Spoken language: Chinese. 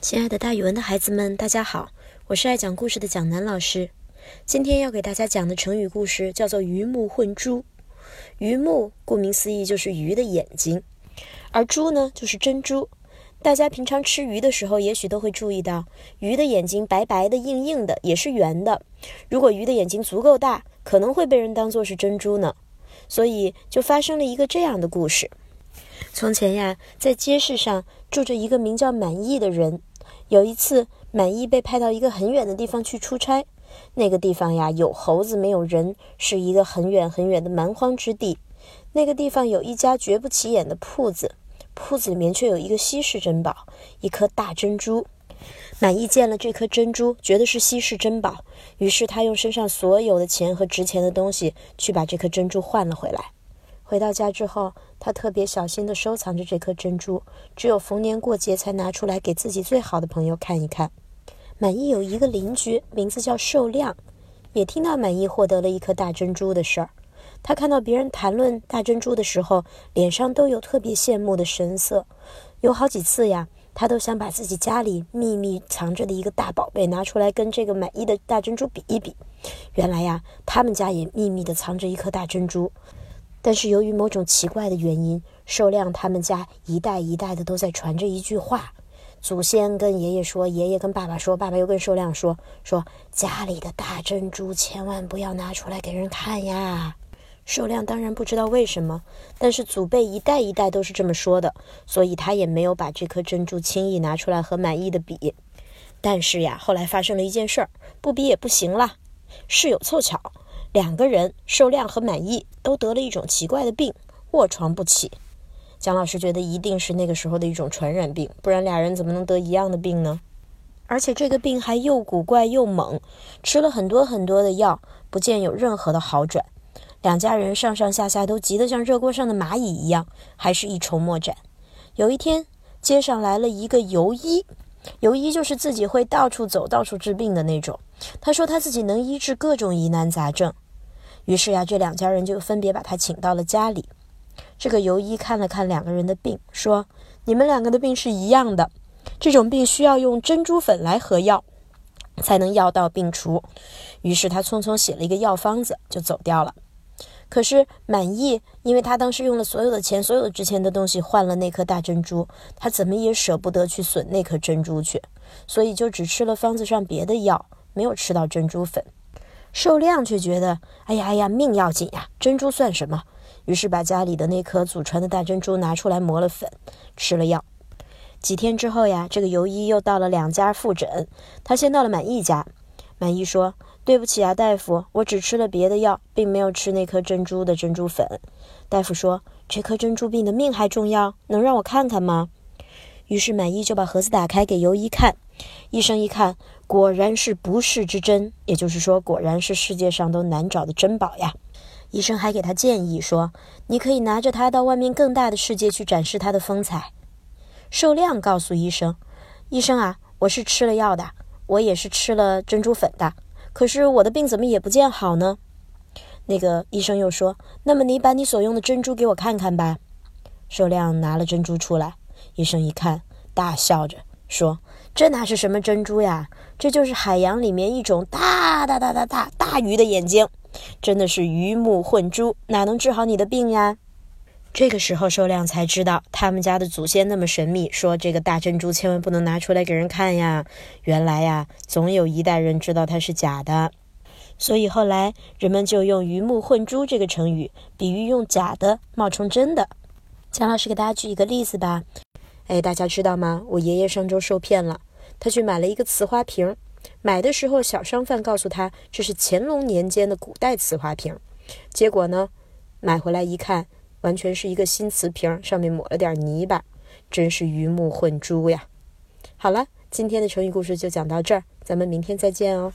亲爱的，大语文的孩子们，大家好，我是爱讲故事的蒋楠老师。今天要给大家讲的成语故事叫做“鱼目混珠”。鱼目顾名思义就是鱼的眼睛，而珠呢就是珍珠。大家平常吃鱼的时候，也许都会注意到，鱼的眼睛白白的、硬硬的，也是圆的。如果鱼的眼睛足够大，可能会被人当作是珍珠呢。所以就发生了一个这样的故事：从前呀，在街市上住着一个名叫满意的人。有一次，满意被派到一个很远的地方去出差。那个地方呀，有猴子没有人，是一个很远很远的蛮荒之地。那个地方有一家绝不起眼的铺子，铺子里面却有一个稀世珍宝——一颗大珍珠。满意见了这颗珍珠，觉得是稀世珍宝，于是他用身上所有的钱和值钱的东西去把这颗珍珠换了回来。回到家之后，他特别小心地收藏着这颗珍珠，只有逢年过节才拿出来给自己最好的朋友看一看。满意有一个邻居，名字叫寿亮，也听到满意获得了一颗大珍珠的事儿。他看到别人谈论大珍珠的时候，脸上都有特别羡慕的神色。有好几次呀，他都想把自己家里秘密藏着的一个大宝贝拿出来跟这个满意的大珍珠比一比。原来呀，他们家也秘密地藏着一颗大珍珠。但是由于某种奇怪的原因，寿亮他们家一代一代的都在传着一句话：祖先跟爷爷说，爷爷跟爸爸说，爸爸又跟寿亮说，说家里的大珍珠千万不要拿出来给人看呀。寿亮当然不知道为什么，但是祖辈一代一代都是这么说的，所以他也没有把这颗珍珠轻易拿出来和满意的比。但是呀，后来发生了一件事儿，不比也不行了，事有凑巧。两个人，受亮和满意都得了一种奇怪的病，卧床不起。蒋老师觉得一定是那个时候的一种传染病，不然俩人怎么能得一样的病呢？而且这个病还又古怪又猛，吃了很多很多的药，不见有任何的好转。两家人上上下下都急得像热锅上的蚂蚁一样，还是一筹莫展。有一天，街上来了一个游医，游医就是自己会到处走、到处治病的那种。他说他自己能医治各种疑难杂症。于是呀，这两家人就分别把他请到了家里。这个游医看了看两个人的病，说：“你们两个的病是一样的，这种病需要用珍珠粉来合药，才能药到病除。”于是他匆匆写了一个药方子，就走掉了。可是满意，因为他当时用了所有的钱、所有的值钱的东西换了那颗大珍珠，他怎么也舍不得去损那颗珍珠去，所以就只吃了方子上别的药，没有吃到珍珠粉。寿亮却觉得，哎呀哎呀，命要紧呀，珍珠算什么？于是把家里的那颗祖传的大珍珠拿出来磨了粉，吃了药。几天之后呀，这个游医又到了两家复诊。他先到了满意家，满意说：“对不起啊，大夫，我只吃了别的药，并没有吃那颗珍珠的珍珠粉。”大夫说：“这颗珍珠比你的命还重要，能让我看看吗？”于是满意就把盒子打开给游医看。医生一看，果然是不世之珍，也就是说，果然是世界上都难找的珍宝呀。医生还给他建议说：“你可以拿着它到外面更大的世界去展示它的风采。”寿亮告诉医生：“医生啊，我是吃了药的，我也是吃了珍珠粉的，可是我的病怎么也不见好呢？”那个医生又说：“那么你把你所用的珍珠给我看看吧。”寿亮拿了珍珠出来，医生一看，大笑着说。这哪是什么珍珠呀？这就是海洋里面一种大大大大大大鱼的眼睛，真的是鱼目混珠，哪能治好你的病呀？这个时候，寿亮才知道他们家的祖先那么神秘，说这个大珍珠千万不能拿出来给人看呀。原来呀，总有一代人知道它是假的，所以后来人们就用“鱼目混珠”这个成语，比喻用假的冒充真的。姜老师给大家举一个例子吧。哎，大家知道吗？我爷爷上周受骗了。他去买了一个瓷花瓶，买的时候小商贩告诉他这是乾隆年间的古代瓷花瓶，结果呢，买回来一看，完全是一个新瓷瓶，上面抹了点泥巴，真是鱼目混珠呀！好了，今天的成语故事就讲到这儿，咱们明天再见哦。